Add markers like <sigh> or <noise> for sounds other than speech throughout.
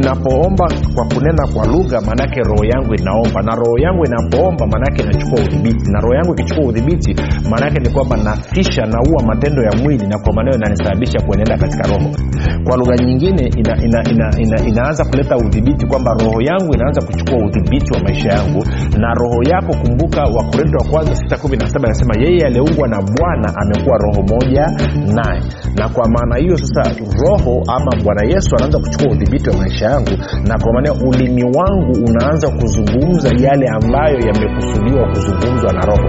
ninapoomba kwa kunena kwa lugha maanaake roho yangu inaomba. Na roho yangu inapoomba maanaake inachukua udhibiti. Na roho yangu ikichukua udhibiti maanaake ni kwamba nafisha naua matendo ya mwili na kwa maneno inanisababisha kuenenda katika roho. Kwa lugha nyingine ina, ina, ina, ina, inaanza kuleta udhibiti kwamba roho yangu inaanza kuchukua udhibiti wa maisha yangu. Na roho yako kumbuka wakorinto wa kwanza 617 anasema yeye aliyeungwa na bwana amekuwa roho moja naye. Na kwa maana hiyo sasa roho ama bwana yesu anaanza kuchukua udhibiti wa maisha yangu. Na kwa maana ulimi wangu unaanza kuzungumza yale ambayo yamekusudiwa kuzungumzwa na roho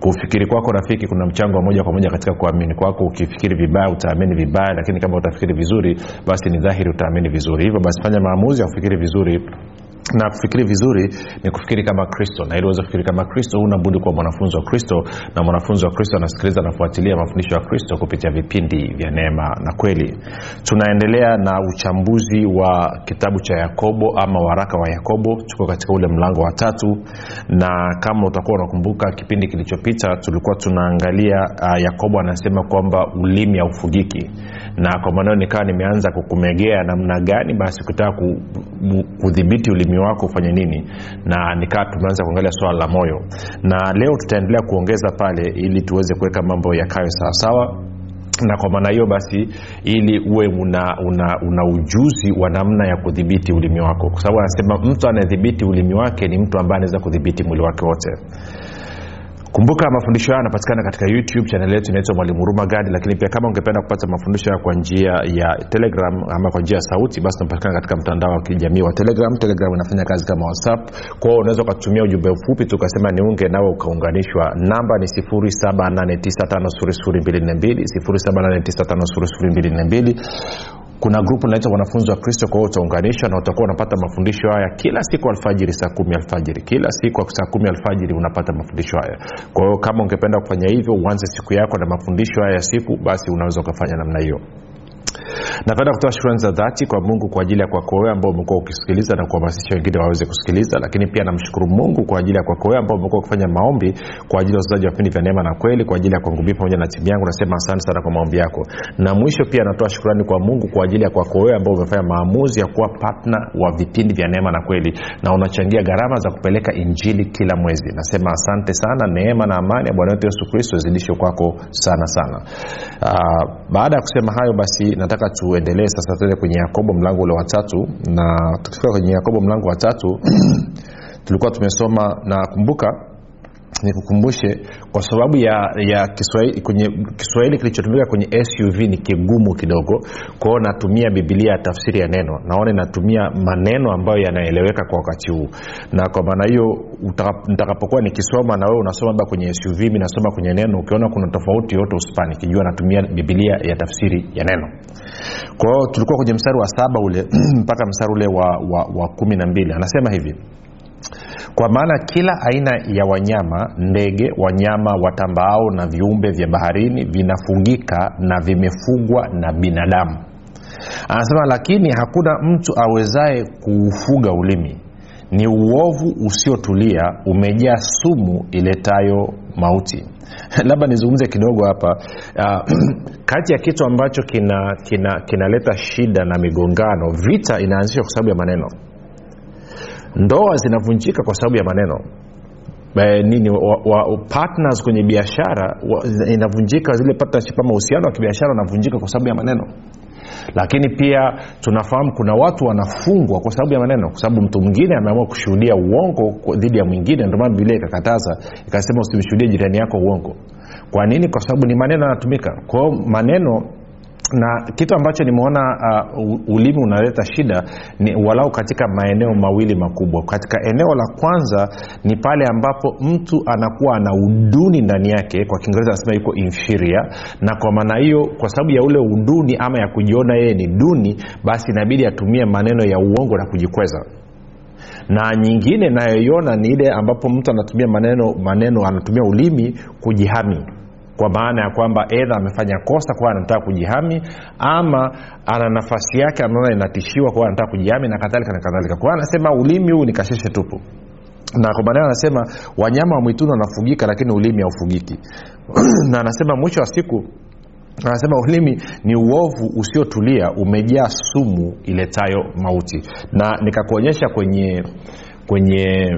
kufikiri kwako rafiki kuna mchango wa moja kwa moja katika kuamini kwako. Ukifikiri vibaya utaamini vibaya lakini kama utafikiri vizuri basi ni dhahiri utaamini vizuri. Hivyo basi fanya maamuzi ya kufikiri vizuri na kufikiri vizuri ni kufikiri kama kristo. Na ili uweze kufikiri kama kristo huna budi kuwa mwanafunzi wa kristo. Na mwanafunzi wa kristo anasikiliza anafuatilia mafundisho ya kristo kupitia vipindi vya neema na kweli. Tunaendelea na uchambuzi wa kitabu cha yakobo ama waraka wa yakobo. Tuko katika ule mlango wa tatu. Na kama utakuwa unakumbuka kipindi kilichopita tulikuwa tunaangalia uh, yakobo anasema kwamba ulimi haufugiki. Na kwa maneo nikawa nimeanza kukumegea namna gani basi kutaka kudhibiti ulimi wako ufanye nini. Na nikaa tumeanza kuangalia swala la moyo. Na leo tutaendelea kuongeza pale ili tuweze kuweka mambo yakayo sawasawa na kwa maana hiyo basi ili uwe una, una, una ujuzi wa namna ya kudhibiti ulimi wako. Kwa sababu anasema mtu anayedhibiti ulimi wake ni mtu ambaye anaweza kudhibiti mwili wake wote kumbuka mafundisho hayo yanapatikana katika youtube chanel yetu inaitwa mwalimu huruma gadi lakini pia kama ungependa kupata mafundisho hayo kwa njia ya telegram ama kwa njia ya sauti basi tunapatikana katika mtandao wa kijamii wa telegram. Telegram inafanya kazi kama whatsapp. Kwao unaweza ukatumia ujumbe mfupi tukasema ni niunge nawe ukaunganishwa. Namba ni 78952 kuna grupu linaitwa wanafunzi wa kristo kwa hiyo utaunganishwa na utakuwa unapata mafundisho haya kila siku alfajiri saa kumi alfajiri. Kila siku saa kumi alfajiri unapata mafundisho haya. Kwa hiyo kama ungependa kufanya hivyo uanze siku yako na mafundisho haya ya siku basi unaweza ukafanya namna hiyo napenda kutoa shukrani za dhati kwa mungu kwa ajili ya kwako wewe ambao umekuwa ukisikiliza na kuhamasisha wengine waweze kusikiliza. Lakini pia namshukuru mungu kwa ajili ya kwako wewe ambao umekuwa ukifanya maombi kwa ajili ya wachezaji wa vipindi vya neema na kweli kwa ajili ya kwangu pamoja na timu yangu. Nasema asante sana kwa maombi yako. Na mwisho pia natoa shukrani kwa mungu kwa ajili ya kwako wewe ambao umefanya maamuzi ya kuwa patna wa vipindi vya neema na kweli na unachangia gharama za kupeleka injili kila mwezi. Nasema asante sana neema na amani ya bwana wetu yesu kristo zidishe kwako sana sana. Uh, baada ya kusema hayo basi nataka tuendelee sasa tuende kwenye yakobo mlango ule watatu na tukifika kwenye yakobo mlango wa tatu <clears throat> tulikuwa tumesoma na kumbuka nikukumbushe kwa sababu ya, ya kiswahili, kwenye kiswahili kilichotumika kwenye suv ni kigumu kidogo. Kwao natumia bibilia ya tafsiri ya neno. Naona inatumia maneno ambayo yanaeleweka kwa wakati huu. Na kwa maana hiyo nitakapokuwa nikisoma na wewe unasoma labda kwenye suv mi nasoma kwenye neno ukiona kuna tofauti yote usipani. Kijua natumia bibilia ya tafsiri ya neno. Kwao tulikuwa kwenye mstari wa saba ule <clears throat> mpaka mstari ule wa, wa, wa kumi na mbili. Anasema hivi kwa maana kila aina ya wanyama ndege wanyama watambaao na viumbe vya baharini vinafugika na vimefugwa na binadamu. Anasema lakini hakuna mtu awezaye kuufuga ulimi. Ni uovu usiotulia umejaa sumu iletayo mauti. <laughs> Labda nizungumze kidogo hapa. Uh, <clears throat> kati ya kitu ambacho kinaleta kina, kina shida na migongano vita inaanzishwa kwa sababu ya maneno ndoa zinavunjika kwa sababu ya maneno. E, nini wa, wa, partners kwenye biashara inavunjika zile partnership ama uhusiano wa kibiashara unavunjika kwa sababu ya maneno. Lakini pia tunafahamu kuna watu wanafungwa kwa sababu ya maneno. Kwa sababu mtu mwingine ameamua kushuhudia uongo dhidi ya mwingine ndio maana ikakataza ikasema usimshuhudie jirani yako uongo. Kwa nini? Kwa sababu ni maneno yanatumika. Kwao maneno na kitu ambacho nimeona uh, ulimi unaleta shida ni walau katika maeneo mawili makubwa. Katika eneo la kwanza ni pale ambapo mtu anakuwa ana uduni ndani yake kwa kiingereza anasema yuko inferior. Na kwa maana hiyo kwa sababu ya ule uduni ama ya kujiona yeye ni duni basi inabidi atumie maneno ya uongo na kujikweza. Na nyingine nayoiona ni ile ambapo mtu anatumia maneno maneno anatumia ulimi kujihami kwa maana ya kwamba edha amefanya kosa kwa anataka kujihami ama ana nafasi yake anaona inatishiwa kwa anataka kujihami na kadhalika na kadhalika. Kwa anasema ulimi huu ni kasheshe tupu. Na kwa maana anasema wanyama wa mwituni wanafugika lakini ulimi haufugiki. <clears throat> Na anasema mwisho wa siku anasema ulimi ni uovu usiotulia umejaa sumu iletayo mauti. Na nikakuonyesha kwenye kwenye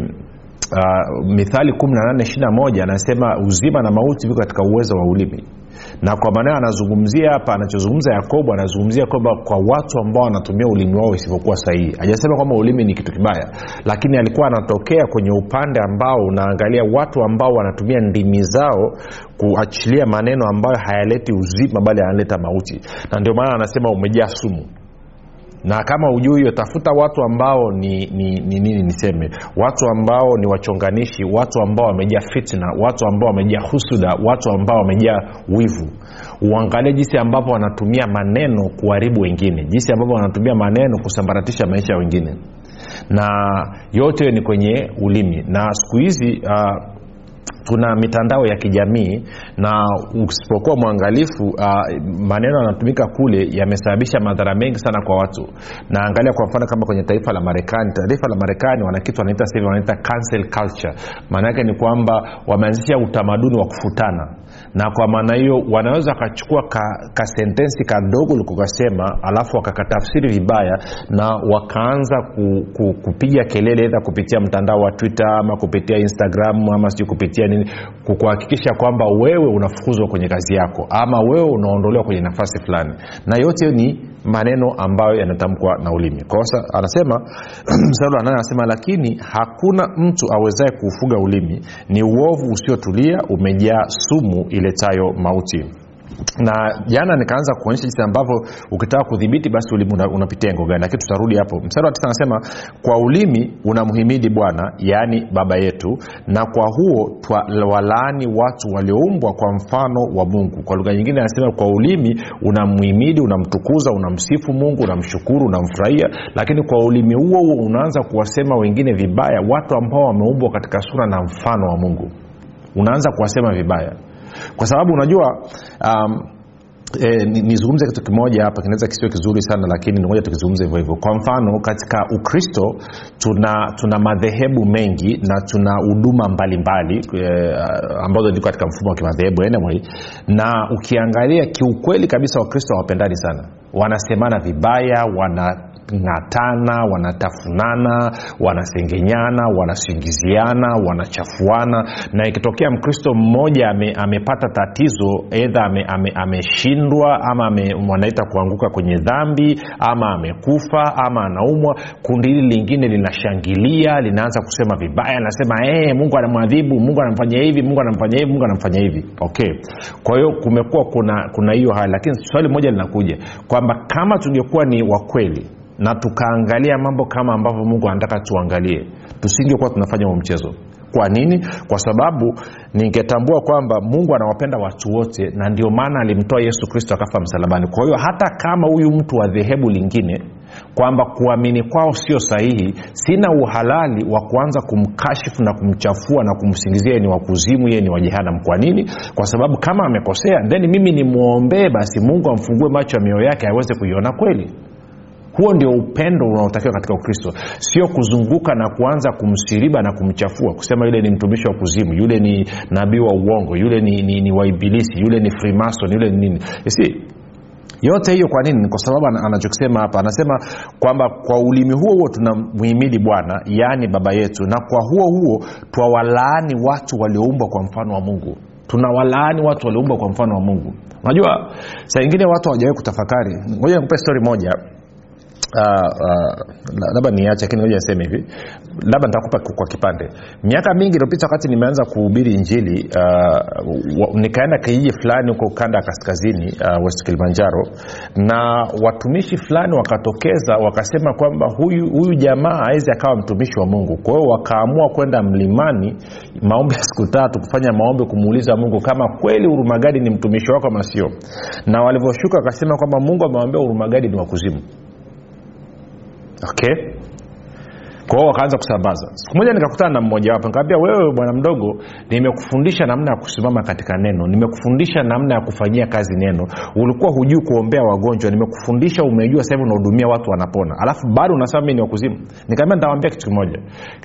uh, mithali 1821 anasema uzima na mauti viko katika uwezo wa ulimi. Na kwa maana anazungumzia hapa anachozungumza yakobo anazungumzia kwamba kwa watu ambao wanatumia ulimi wao isivyokuwa sahihi. Hajasema kwamba ulimi ni kitu kibaya lakini alikuwa anatokea kwenye upande ambao unaangalia watu ambao wanatumia ndimi zao kuachilia maneno ambayo hayaleti uzima bali yanaleta mauti. Na ndio maana anasema umejaa sumu na kama ujui hiyo tafuta watu ambao ni nini ni, ni, niseme? Watu ambao ni wachonganishi watu ambao wamejaa fitna watu ambao wamejaa husuda watu ambao wamejaa wivu. Uangalie jinsi ambavyo wanatumia maneno kuharibu wengine jinsi ambavyo wanatumia maneno kusambaratisha maisha wengine. Na yote ni kwenye ulimi. Na siku hizi uh, tuna mitandao ya kijamii na usipokuwa mwangalifu uh, maneno yanatumika kule yamesababisha madhara mengi sana kwa watu. Na angalia kwa mfano kama kwenye taifa la marekani. Taifa la marekani wana kitu wanaita sahivi wanaita cancel culture. Maana ni kwamba wameanzisha utamaduni wa kufutana. Na kwa maana hiyo wanaweza wakachukua kasentensi ka kadogo ulikokasema alafu wakakatafsiri vibaya na wakaanza ku, ku, kupiga kelele edha kupitia mtandao wa twitter ama kupitia instagram ama sijui kupitia nini kuhakikisha kwamba wewe unafukuzwa kwenye kazi yako ama wewe unaondolewa kwenye nafasi fulani. Na yote ni maneno ambayo yanatamkwa na ulimi. Kosa anasema <clears throat> mstari anasema lakini hakuna mtu awezaye kuufuga ulimi. Ni uovu usiotulia umejaa sumu iletayo mauti na jana nikaanza kuonyesha jinsi ambavyo ukitaka kudhibiti basi ulimi unapitia ngo gani lakini tutarudi hapo. Mstari wa tisa anasema kwa ulimi unamhimidi bwana yaani baba yetu na kwa huo walaani watu walioumbwa kwa mfano wa mungu. Kwa lugha nyingine anasema kwa ulimi unamhimidi unamtukuza unamsifu mungu unamshukuru unamfurahia. Lakini kwa ulimi huo huo unaanza kuwasema wengine vibaya watu ambao wameumbwa katika sura na mfano wa mungu. Unaanza kuwasema vibaya kwa sababu unajua um, E, nizungumze kitu kimoja hapa kinaweza kisiwe kizuri sana lakini ngoja tukizungumza hivyo hivyo. Kwa mfano katika ukristo tuna tuna madhehebu mengi na tuna huduma mbalimbali e, ambazo ziko katika mfumo wa kimadhehebu anyway. Na ukiangalia kiukweli kabisa wakristo hawapendani sana. Wanasemana vibaya wana ng'atana wanatafunana wanasengenyana wanasingiziana wanachafuana. Na ikitokea mkristo mmoja ame, amepata tatizo edha ameshindwa ame, ame ama ame, wanaita kuanguka kwenye dhambi ama amekufa ama anaumwa kundi hili lingine linashangilia linaanza kusema vibaya linasema ee, mungu anamwadhibu mungu anamfanya hivi mungu anamfanya hivi mungu anamfanya hivi. Okay. Kwa hiyo kumekuwa kuna kuna hiyo hali lakini swali moja linakuja kwamba kama tungekuwa ni wakweli na tukaangalia mambo kama ambavyo mungu anataka tuangalie. Tusingekuwa tunafanya huo mchezo. Kwa nini? Kwa sababu ningetambua kwamba mungu anawapenda watu wote na ndio maana alimtoa yesu kristo akafa msalabani. Kwa hiyo hata kama huyu mtu wa dhehebu lingine kwamba kuamini kwao sio sahihi sina uhalali wa kuanza kumkashifu na kumchafua na kumsingizia ye ni wakuzimu yeye ni wajehanam kwa nini? Kwa sababu kama amekosea then mimi nimwombee basi mungu amfungue macho ya mioyo yake aweze kuiona kweli huo ndio upendo unaotakiwa katika ukristo. Sio kuzunguka na kuanza kumsiriba na kumchafua kusema yule ni mtumishi wa kuzimu yule ni nabii wa uongo yule ni, ni, ni waibilisi yule ni frimason yule ni nini. Si yote hiyo kwa nini? Kwa sababu anachokisema hapa anasema kwamba kwa ulimi huo huo tunamhimidi bwana yaani baba yetu na kwa huo huo twawalaani watu walioumbwa kwa mfano wa mungu. Tunawalaani watu walioumbwa kwa mfano wa mungu. Unajua saa ingine watu hawajawahi kutafakari. Ngoja nikupe stori moja uh, labda niache lakini ngoja niseme hivi. Labda nitakupa kwa kipande. Miaka mingi iliyopita wakati nimeanza kuhubiri injili uh, nikaenda kijiji fulani huko kanda ya kaskazini uh, west kilimanjaro na watumishi fulani wakatokeza wakasema kwamba huyu huyu jamaa awezi akawa mtumishi wa mungu. Kwa hiyo wakaamua kwenda mlimani maombi ya siku tatu kufanya maombi kumuuliza mungu kama kweli urumagadi ni mtumishi wako ama sio. Na walivyoshuka wakasema kwamba mungu amewambia urumagadi ni wakuzimu okay? Kwa wakaanza kusambaza. Siku moja nikakutana na mmoja wapo nikamwambia wewe bwana mdogo nimekufundisha namna ya kusimama katika neno nimekufundisha namna ya kufanyia kazi neno. Ulikuwa hujui kuombea wagonjwa nimekufundisha umejua sasa unahudumia watu wanapona. Alafu bado unasema mimi ni wakuzimu nikaambia nitawambia kitu kimoja.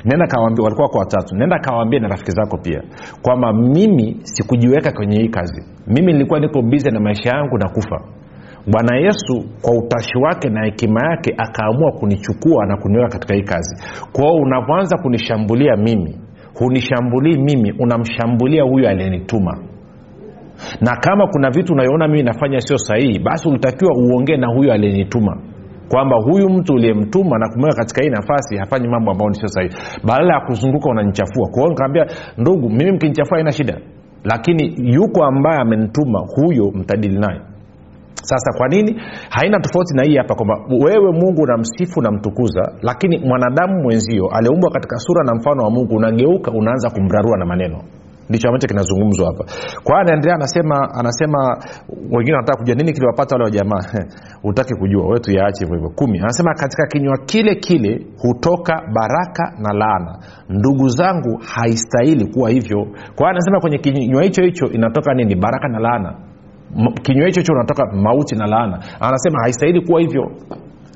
Nenda kawaambia walikuwa kwa watatu. Nenda kawaambia na rafiki zako pia kwamba mimi sikujiweka kwenye hii kazi. Mimi nilikuwa niko bize na maisha yangu na kufa bwana yesu kwa utashi wake na hekima yake akaamua kunichukua na kuniweka katika hii kazi. Kwao unavyoanza kunishambulia mimi hunishambulii mimi unamshambulia huyu aliyenituma. Na kama kuna vitu unayoona mimi nafanya sio sahihi basi ulitakiwa uongee na huyu aliyenituma. Kwamba huyu mtu uliyemtuma na kumweka katika hii nafasi hafanyi mambo ambayo ni sio sahihi. Badala ya kuzunguka unanichafua. Kwa hiyo nikaambia ndugu mimi mkinichafua haina shida. Lakini yuko ambaye amenituma huyo mtadili naye sasa kwa nini? Haina tofauti na hii hapa kwamba wewe mungu unamsifu unamtukuza lakini mwanadamu mwenzio aliumbwa katika sura na mfano wa mungu unageuka unaanza kumrarua na maneno. Ndicho ambacho kinazungumzwa hapa. Kwa hiyo anaendelea anasema anasema wengine wanataka kujua nini kiliwapata wale wajamaa? <laughs> Utaki kujua we tuyaache hivyo. Kumi anasema katika kinywa kile kile hutoka baraka na laana. Ndugu zangu haistahili kuwa hivyo. Kwa hiyo anasema kwenye kinywa hicho hicho inatoka nini? Baraka na laana kinywa hicho hicho unatoka mauti na laana. Anasema haistahili kuwa hivyo.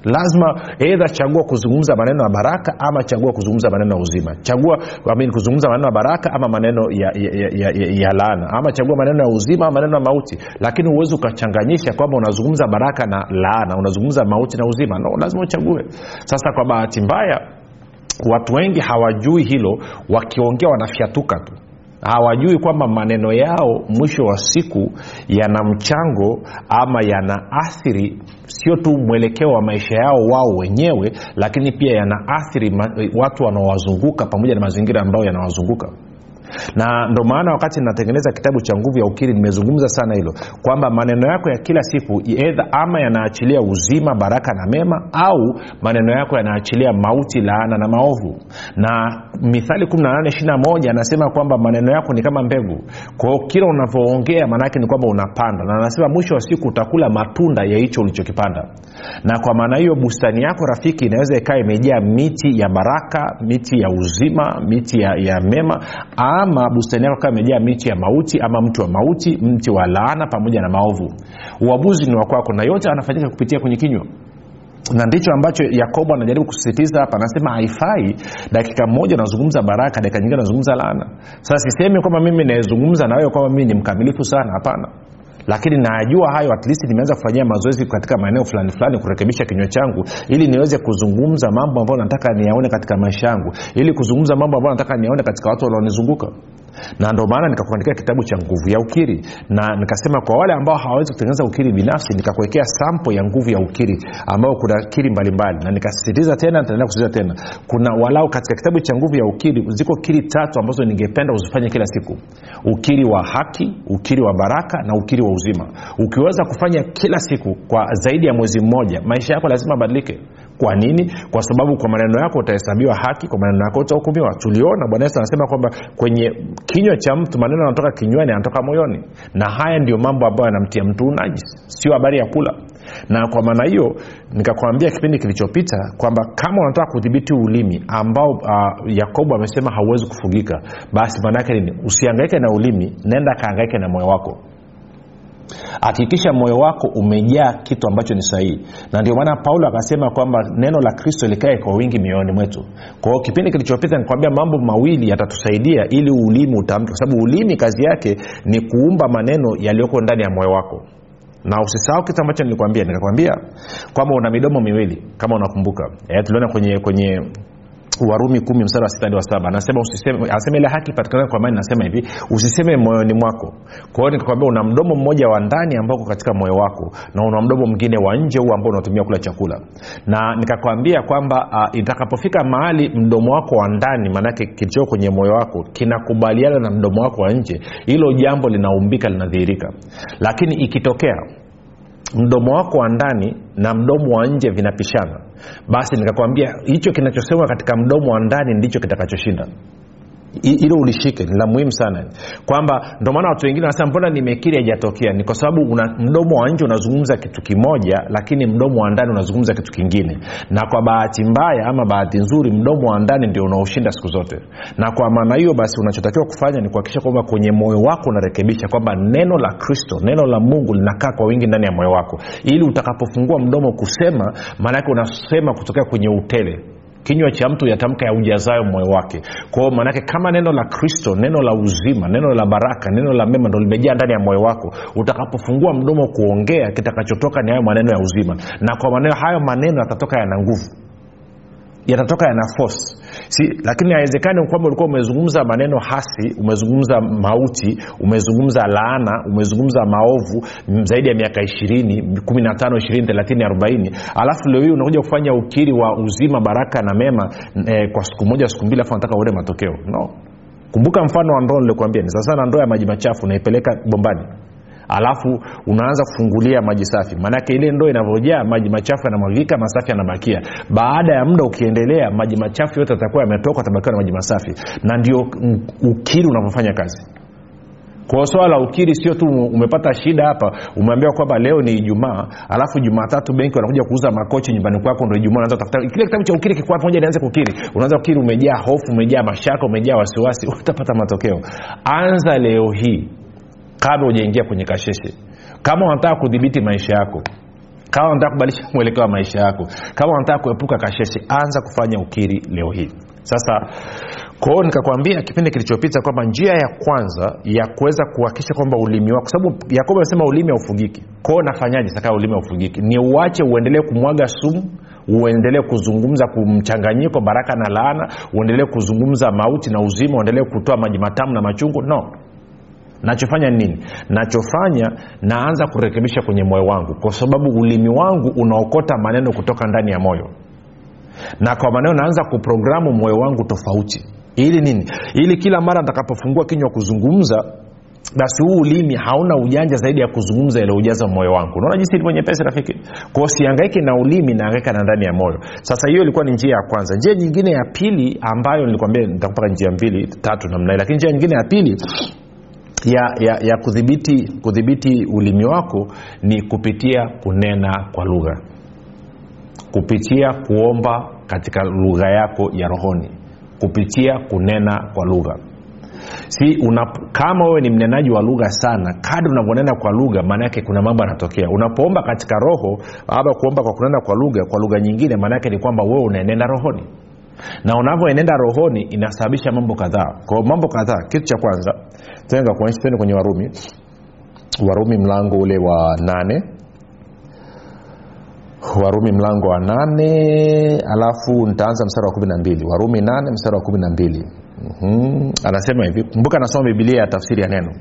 Lazima edha chagua kuzungumza maneno ya baraka ama chagua kuzungumza maneno ya uzima. Chagua I kuzungumza maneno ya baraka ama maneno ya, ya, ya, ya, ya, ya laana. Ama chagua maneno ya uzima ama maneno ya mauti. Lakini huwezi ukachanganyisha kwamba unazungumza baraka na laana unazungumza mauti na uzima. No lazima uchague. Sasa kwa bahati mbaya watu wengi hawajui hilo wakiongea wanafyatuka tu hawajui kwamba maneno yao mwisho wa siku yana mchango ama yana athiri sio tu mwelekeo wa maisha yao wao wenyewe lakini pia yana athiri watu wanaowazunguka pamoja na mazingira ambayo yanawazunguka. Na ndo maana wakati natengeneza kitabu cha nguvu ya ukiri nimezungumza sana hilo kwamba maneno yako ya kila siku edha ama yanaachilia uzima baraka na mema au maneno yako yanaachilia mauti laana na maovu. Na mithali 1821 anasema kwamba maneno yako ni kama mbegu. Kwao kila unavyoongea maanaake ni kwamba unapanda. Na anasema mwisho wa siku utakula matunda ya hicho ulichokipanda. Na kwa maana hiyo bustani yako rafiki inaweza ikawa imejaa miti ya baraka miti ya uzima miti ya, ya mema ama bustani yako kama imejaa miti ya mauti ama mti wa mauti mti wa laana pamoja na maovu. Uabuzi ni wakwako na yote anafanyika kupitia kwenye kinywa na ndicho ambacho yakobo anajaribu kusisitiza hapa anasema haifai dakika moja unazungumza baraka dakika nyingine unazungumza laana. Sasa sisemi kwamba mimi naezungumza na wewe kwamba mimi ni mkamilifu sana hapana. Lakini najua hayo at least nimeanza kufanyia mazoezi katika maeneo fulani fulani kurekebisha kinywa changu ili niweze kuzungumza mambo ambayo nataka niyaone katika maisha yangu ili kuzungumza mambo ambayo nataka niyaone katika watu wanaonizunguka na ndio maana nikakuandikia kitabu cha nguvu ya ukiri. Na nikasema kwa wale ambao hawawezi kutengeneza ukiri binafsi nikakuwekea sampo ya nguvu ya ukiri ambayo kuna kiri mbalimbali. Na nikasisitiza tena nitaendelea kusisitiza tena. Kuna walau katika kitabu cha nguvu ya ukiri ziko kiri tatu ambazo ningependa uzifanye kila siku. Ukiri wa haki ukiri wa baraka na ukiri wa uzima. Ukiweza kufanya kila siku kwa zaidi ya mwezi mmoja maisha yako lazima abadilike kwa nini? Kwa sababu kwa maneno yako utahesabiwa haki kwa maneno yako utahukumiwa. Tuliona bwana yesu anasema kwamba kwenye kinywa cha mtu maneno yanatoka kinywani yanatoka moyoni. Na haya ndio mambo ambayo yanamtia mtu unajisi. Sio habari ya kula. Na kwa maana hiyo nikakwambia kipindi kilichopita kwamba kama unataka kudhibiti ulimi ambao uh, yakobo amesema hauwezi kufugika basi maanaake nini? Usiangaike na ulimi nenda kaangaike na moyo wako hakikisha moyo wako umejaa kitu ambacho ni sahihi. Na ndio maana paulo akasema kwamba neno la kristo likae kwa wingi mioyoni mwetu. Kwa hiyo kipindi kilichopita nikwambia mambo mawili yatatusaidia ili ulimi utamke. Kwa sababu ulimi kazi yake ni kuumba maneno yaliyoko ndani ya moyo wako. Na usisahau kitu ambacho nilikwambia. Nikakwambia kwamba una midomo miwili kama unakumbuka. E, tuliona kwenye kwenye warumi kumi mstari wa sita hadi wa saba. Anasema anasema ile haki patikana kwa amani nasema hivi usiseme moyoni mwako. Kwa hiyo nikakwambia una mdomo mmoja wa ndani ambao katika moyo wako na una mdomo mwingine wa nje huu ambao unatumia kula chakula. Na nikakwambia kwamba uh, itakapofika mahali mdomo wako wa ndani maanake kilichoko kwenye moyo wako kinakubaliana na mdomo wako wa nje hilo jambo linaumbika linadhihirika. Lakini ikitokea mdomo wako wa ndani na mdomo wa nje vinapishana basi nikakwambia hicho kinachosemwa katika mdomo wa ndani ndicho kitakachoshinda hilo ulishike ni la muhimu sana. Kwamba ndio maana watu wengine wanasema mbona nimekiri haijatokea? Ni kwa sababu mdomo wa nje unazungumza kitu kimoja lakini mdomo wa ndani unazungumza kitu kingine. Na kwa bahati mbaya ama bahati nzuri mdomo wa ndani ndio unaoshinda siku zote. Na kwa maana hiyo basi unachotakiwa kufanya ni kuhakikisha kwamba kwenye moyo wako unarekebisha kwamba neno la kristo neno la mungu linakaa kwa wingi ndani ya moyo wako. Ili utakapofungua mdomo kusema maanake unasema kutokea kwenye utele kinywa cha mtu yatamka ya ujazayo moyo wake. Kwao maanake kama neno la kristo neno la uzima neno la baraka neno la mema ndo limejaa ndani ya moyo wako utakapofungua mdomo kuongea kitakachotoka ni hayo maneno ya uzima. Na kwa maneno hayo maneno yatatoka yana nguvu yatatoka yana force. Si lakini haiwezekani kwamba ulikuwa umezungumza maneno hasi umezungumza mauti umezungumza laana umezungumza maovu zaidi ya miaka ishirini kumi na tano ishirini thelathini arobaini. Alafu leo hii unakuja kufanya ukiri wa uzima baraka na mema eh, kwa siku moja siku mbili alafu nataka uone matokeo. No. Kumbuka mfano wa ndoo nilikuambia ni sasa na ndoo ya maji machafu unaipeleka bombani alafu unaanza kufungulia maji safi. Maanake ile ndoo inavyojaa maji machafu yanamwagika masafi yanabakia. Baada ya muda ukiendelea maji machafu yote yatakuwa yametoka atabakiwa na maji masafi. Na ndio ukiri unavyofanya kazi. Kwa swala la ukiri sio tu umepata shida hapa umeambiwa kwamba leo ni ijumaa alafu jumatatu benki wanakuja kuuza makochi nyumbani kwako ndo ijumaa unaanza kutafuta kile kitabu cha ukiri kikuwa pamoja nianze kukiri. Unaanza kukiri umejaa hofu umejaa mashaka umejaa wasiwasi <laughs> utapata matokeo. Anza leo hii kabla hujaingia kwenye kasheshe. Kama unataka kudhibiti maisha yako kama unataka kubadilisha <laughs> mwelekeo wa maisha yako kama unataka kuepuka kasheshe anza kufanya ukiri leo hii. Sasa kwao nikakwambia kipindi kilichopita kwamba njia ya kwanza ya kuweza kuhakikisha kwamba ulimi wako sababu yakobo amesema ulimi haufugiki. Kwao nafanyaje sakaa ulimi haufugiki? Ni uache uendelee kumwaga sumu uendelee kuzungumza kumchanganyiko baraka na laana uendelee kuzungumza mauti na uzima uendelee kutoa maji matamu na machungu. No nachofanya nini? Nachofanya naanza kurekebisha kwenye moyo wangu kwa sababu ulimi wangu unaokota maneno kutoka ndani ya moyo. Na kwa maneno naanza kuprogramu moyo wangu tofauti. Ili nini? Ili kila mara nitakapofungua kinywa kuzungumza basi huu ulimi hauna ujanja zaidi ya kuzungumza ile moyo wangu. Unaona jinsi ilivyo nyepesi rafiki? Kwao siangaiki na ulimi naangaika na ndani ya moyo. Sasa hiyo ilikuwa ni njia ya kwanza. Njia nyingine ya pili ambayo nilikwambia nitakupaka njia mbili tatu namna lakini njia nyingine ya pili ya, ya, ya kudhibiti kudhibiti ulimi wako ni kupitia kunena kwa lugha. Kupitia kuomba katika lugha yako ya rohoni. Kupitia kunena kwa lugha. Si una, kama wewe ni mnenaji wa lugha sana kadi unavyonena kwa lugha maana yake kuna mambo yanatokea. Unapoomba katika roho ama kuomba kwa kunena kwa lugha kwa lugha nyingine maana yake ni kwamba wewe unaenenda rohoni na unavyoenenda rohoni inasababisha mambo kadhaa. Kwao mambo kadhaa kitu cha kwanza tena kuonyesha kwenye warumi. Warumi mlango ule wa nane. Warumi mlango wa nane alafu nitaanza mstari wa kumi na mbili. Warumi nane mstari wa kumi na mbili mm-hmm. anasema hivi kumbuka anasoma bibilia ya tafsiri ya neno.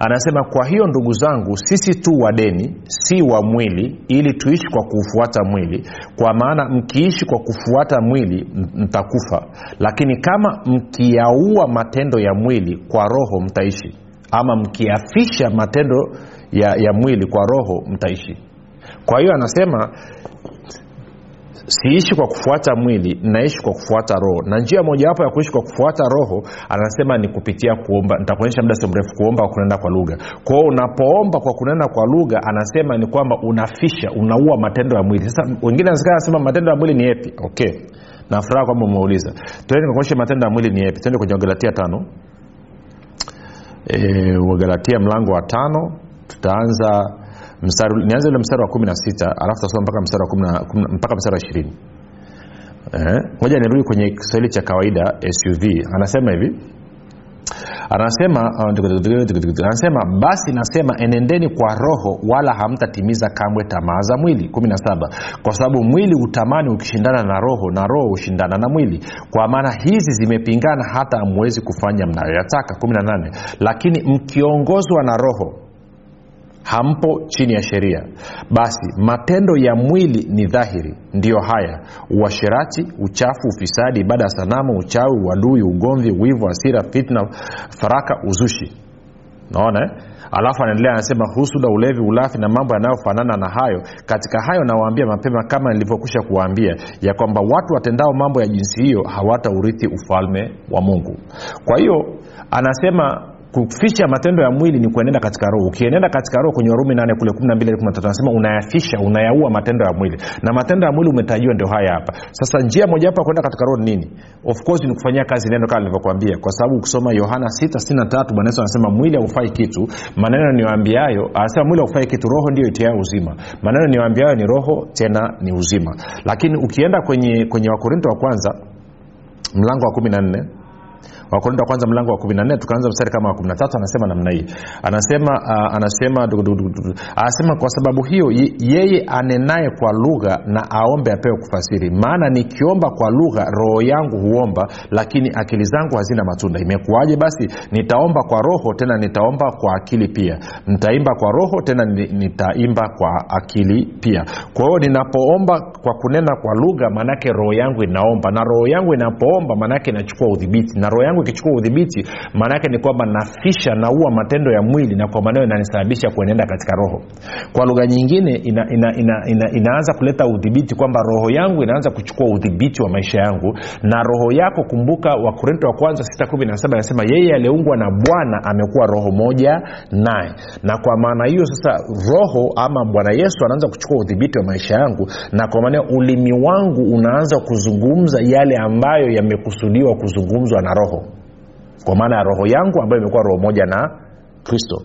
Anasema kwa hiyo ndugu zangu sisi tu wadeni si wa mwili ili tuishi kwa kuufuata mwili. Kwa maana mkiishi kwa kufuata mwili mtakufa. Lakini kama mkiyaua matendo ya mwili kwa roho mtaishi. Ama mkiafisha matendo ya, ya mwili kwa roho mtaishi. Kwa hiyo anasema siishi kwa kufuata mwili naishi kwa kufuata roho. Na njia mojawapo ya kuishi kwa kufuata roho anasema ni kupitia kuomba. Nitakuonyesha muda sio mrefu kuomba kwa kunena kwa lugha. Kwao unapoomba kwa kunena kwa lugha anasema ni kwamba unafisha unaua matendo ya mwili. Sasa wengine anasema matendo ya mwili ni yepi okay. Nafuraha kwamba umeuliza. Tuende matendo ya mwili ni yepi tuende kwenye wagalatia tano. E, wagalatia mlango wa tano. Tutaanza nianze ule mstari wa kumi na sita alafu tasoma mpaka mstari wa kumi mpaka mstari wa ishirini. Moja nirudi kwenye kiswahili cha kawaida suv anasema hivi. Anasema uh, anasema basi nasema enendeni kwa roho wala hamtatimiza kamwe tamaa za mwili. 17 kwa sababu mwili utamani ukishindana na roho na roho hushindana na mwili. Kwa maana hizi zimepingana hata hamwezi kufanya mnayoyataka. 18 lakini mkiongozwa na roho hampo chini ya sheria. Basi matendo ya mwili ni dhahiri. Ndiyo haya. Uasherati uchafu ufisadi ibada ya sanamu uchawi uadui ugomvi wivu hasira fitna faraka uzushi. Naona eh? alafu anaendelea anasema husuda ulevi ulafi na mambo yanayofanana na hayo. Katika hayo nawaambia mapema kama nilivyokwisha kuwaambia ya kwamba watu watendao mambo ya jinsi hiyo hawataurithi ufalme wa mungu. Kwa hiyo anasema kuficha matendo ya mwili ni kuenenda katika roho. Ukienenda katika roho kwenye warumi nane kule kumi na mbili kumi na tatu anasema unayafisha unayaua matendo ya mwili. Na matendo ya mwili umetajiwa ndio haya hapa. Sasa njia moja hapa kuenda katika roho ni nini? Of course ni kufanyia kazi neno kama nilivyokuambia. Kwa sababu ukisoma yohana 663 bwana yesu anasema mwili haufai kitu. Maneno niwaambiayo anasema mwili haufai kitu roho ndio itiayo uzima. Maneno niwaambiayo ni roho tena ni uzima. Lakini ukienda kwenye kwenye wakorinto wa kwanza mlango wa kumi na nne wakorinto wa kwanza mlango wa 14 tukaanza mstari kama wa 13 anasema namna hii. Anasema uh, anasema anasema kwa sababu hiyo yeye anenaye kwa lugha na aombe apewe kufasiri. Maana nikiomba kwa lugha roho yangu huomba lakini akili zangu hazina matunda. Imekuwaje basi? Nitaomba kwa roho tena nitaomba kwa akili pia. Nitaimba kwa roho tena nitaimba kwa akili pia. Kwa hiyo ninapoomba kwa kunena kwa lugha maanake roho yangu inaomba. Na roho yangu inapoomba maanake inachukua udhibiti. Na roho yangu ikichukua udhibiti maana ni kwamba nafisha naua matendo ya mwili na kwa maneno inanisababisha kuenenda katika roho. Kwa lugha nyingine ina, ina, ina, ina, inaanza kuleta udhibiti kwamba roho yangu inaanza kuchukua udhibiti wa maisha yangu. Na roho yako kumbuka wakorinto wa kwanza 617 anasema yeye aliyeungwa na bwana amekuwa roho moja naye. Na kwa maana hiyo sasa roho ama bwana yesu anaanza kuchukua udhibiti wa maisha yangu. Na kwa maana ulimi wangu unaanza kuzungumza yale ambayo yamekusudiwa kuzungumzwa na roho kwa maana ya roho yangu ambayo imekuwa roho moja na kristo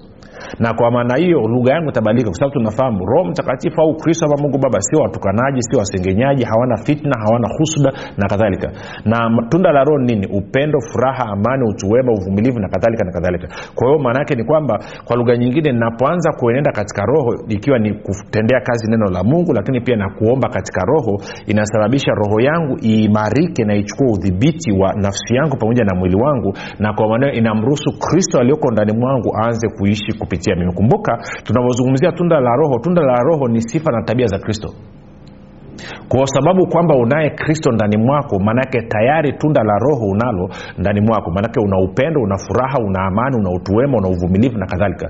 na kwa maana hiyo lugha yangu itabadilika kwa sababu tunafahamu roho mtakatifu au kristo ama mungu baba sio watukanaji sio wasengenyaji hawana fitna hawana husuda na kadhalika. Na tunda la roho nini? Upendo furaha amani utuwema uvumilivu na kadhalika na kadhalika. Kwa hiyo maana yake ni kwamba kwa lugha nyingine napoanza kuenenda katika roho ikiwa ni kutendea kazi neno la mungu lakini pia na kuomba katika roho inasababisha roho yangu iimarike na ichukue udhibiti wa nafsi yangu pamoja na mwili wangu. Na kwa maanao inamruhusu kristo aliyoko ndani mwangu aanze kuishi kupitia. Mimi kumbuka tunavyozungumzia tunda la roho. Tunda la roho ni sifa na tabia za kristo kwa sababu kwamba unaye kristo ndani mwako maanake tayari tunda la roho unalo ndani mwako. Maanake una upendo una furaha una amani una utuwema una uvumilivu na kadhalika.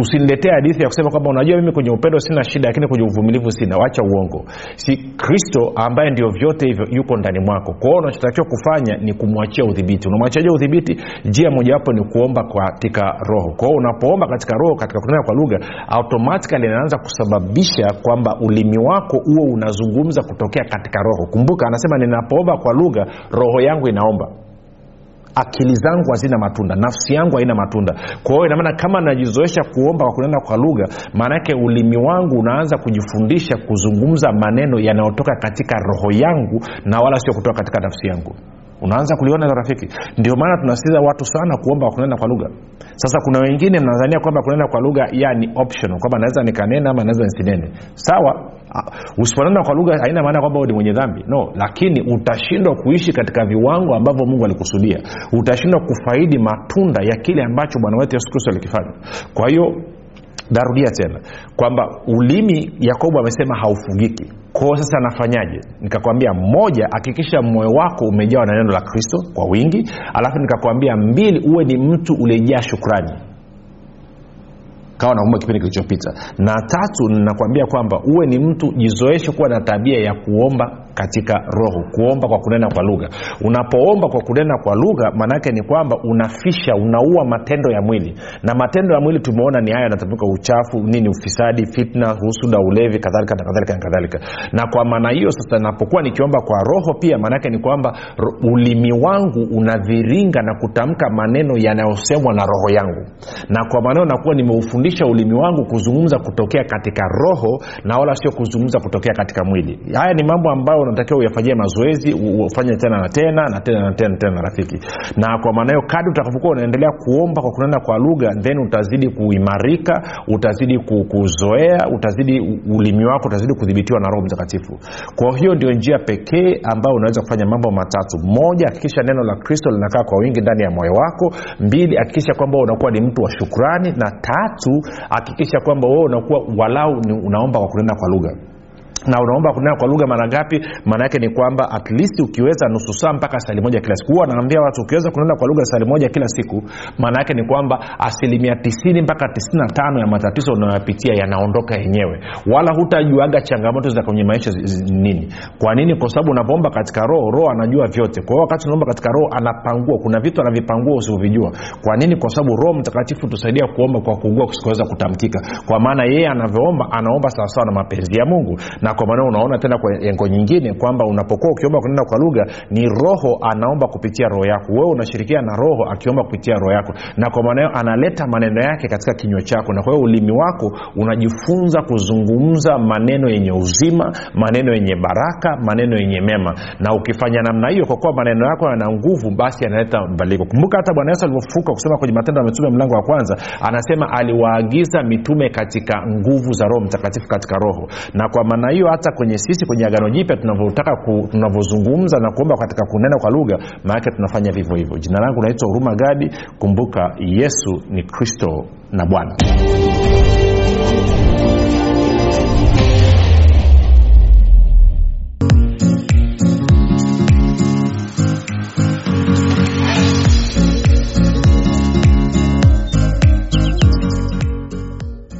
Usiniletee hadithi ya kusema kwamba unajua mimi kwenye upendo sina shida lakini kwenye uvumilivu sina. Wacha uongo. Si kristo ambaye ndio vyote hivyo yuko ndani mwako. Kwao unachotakiwa kufanya ni kumwachia udhibiti. Unamwachiaje udhibiti? Njia mojawapo ni kuomba katika roho. Kwao unapoomba katika roho katika kunena kwa lugha automatikali inaanza kusababisha kwamba ulimi wako huo unazungumza kutokea katika roho. Kumbuka anasema ninapoomba kwa lugha roho yangu inaomba. Akili zangu hazina matunda nafsi yangu haina matunda. Kwa hiyo inamaana kama najizoesha kuomba kwa kunena kwa lugha maanake ulimi wangu unaanza kujifundisha kuzungumza maneno yanayotoka katika roho yangu na wala sio kutoka katika nafsi yangu unaanza kuliona hilo rafiki. Ndio maana tunasitiza watu sana kuomba kunena kwa lugha. Sasa kuna wengine mnadhania kwamba kunena kwa lugha ya ni optional kwamba naweza nikanena ama naweza nisinene sawa usiponena kwa lugha haina maana kwamba ni mwenye dhambi. No lakini utashindwa kuishi katika viwango ambavyo mungu alikusudia. Utashindwa kufaidi matunda ya kile ambacho bwana wetu yesu kristo alikifanya. Kwa hiyo narudia tena kwamba ulimi yakobo amesema haufugiki kwao sasa anafanyaje nikakwambia moja hakikisha moyo wako umejawa na neno la kristo kwa wingi alafu nikakwambia mbili uwe ni mtu uliyejaa shukrani kawa nakumbuka kipindi kilichopita. Na tatu ninakwambia kwamba uwe ni mtu jizoeshe kuwa na tabia ya kuomba katika roho. Kuomba kwa kunena kwa lugha. Unapoomba kwa kunena kwa lugha maanaake ni kwamba unafisha unaua matendo ya mwili. Na matendo ya mwili tumeona ni haya yanatafuka uchafu nini ufisadi fitna husuda ulevi kadhalika na kadhalika na kadhalika. Na kwa maana hiyo sasa napokuwa nikiomba kwa roho pia maanaake ni kwamba ulimi wangu unaviringa na kutamka maneno yanayosemwa na roho yangu. Na kwa maneno nakuwa nimeufundisha ulimi wangu kuzungumza kutokea katika roho na wala sio kuzungumza kutokea katika mwili. Haya ni mambo ambayo unatakiwa uyafanyie mazoezi ufanye tena na tena na tena na tena tena rafiki. Na kwa maana hiyo kadi utakapokuwa unaendelea kuomba kwa kunena kwa lugha then utazidi kuimarika utazidi kuzoea utazidi ulimi wako utazidi kudhibitiwa na roho mtakatifu. Kwa hiyo ndio njia pekee ambayo unaweza kufanya mambo matatu. Moja hakikisha neno la kristo linakaa kwa wingi ndani ya moyo wako. Mbili hakikisha kwamba unakuwa ni mtu wa shukrani. Na tatu hakikisha kwamba wewe unakuwa walau unaomba kwa kunena kwa lugha na unaomba kunena kwa lugha mara ngapi? Maana yake ni kwamba at least ukiweza nusu saa mpaka stali moja kila siku. Huwa naambia watu ukiweza kunena kwa lugha stali moja kila siku maana yake ni kwamba asilimia tisini mpaka tisini na tano ya matatizo unayoyapitia yanaondoka yenyewe. Wala hutajuaga changamoto za kwenye maisha nini. Kwa nini? Kwa sababu unapoomba katika roho roho anajua vyote. Kwa hiyo wakati unaomba katika roho anapangua. Kuna vitu anavipangua usivyovijua. Kwa nini? Kwa sababu roho mtakatifu tusaidia kuomba kwa kuugua kusikoweza kutamkika. Kwa maana yeye anavyoomba anaomba sawasawa na mapenzi ya mungu. Na kwa maana unaona tena kwa engo nyingine kwamba unapokuwa ukiomba kunena kwa lugha ni roho anaomba kupitia roho yako. Wewe unashirikiana na roho akiomba kupitia roho yako. Na kwa maana hiyo analeta maneno yake katika kinywa chako. Na kwa hiyo ulimi wako unajifunza kuzungumza maneno yenye uzima maneno yenye baraka maneno yenye mema. Na ukifanya namna hiyo kwa kuwa maneno yako yana nguvu basi yanaleta mabadiliko. Kumbuka hata bwana yesu alivyofuka kusema kwenye matendo ya mitume mlango wa kwanza anasema aliwaagiza mitume katika nguvu za roho mtakatifu katika roho. Na kwa maana hiyo hata kwenye sisi kwenye agano jipya tunavyotaka tunavyozungumza na kuomba katika kunena kwa lugha maanake tunafanya vivyo hivyo. Jina langu naitwa huruma gadi kumbuka yesu ni kristo na bwana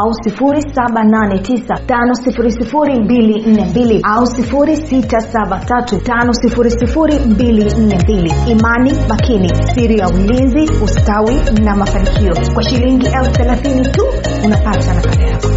au 789 au 673 imani makini siri ya ulinzi ustawi na mafanikio. Kwa shilingi elfu thelathini tu unapata nakala yako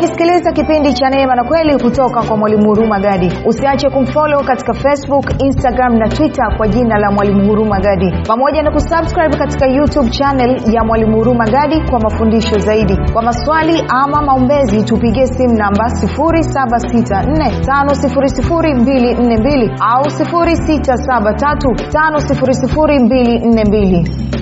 ukisikiliza kipindi cha neema na kweli kutoka kwa mwalimu huruma gadi usiache kumfolo katika facebook instagram na twitter kwa jina la mwalimu huruma gadi. Pamoja na kusubscribe katika youtube channel ya mwalimu huruma gadi kwa mafundisho zaidi. Kwa maswali ama maombezi tupigie simu namba 7645242 au 6735242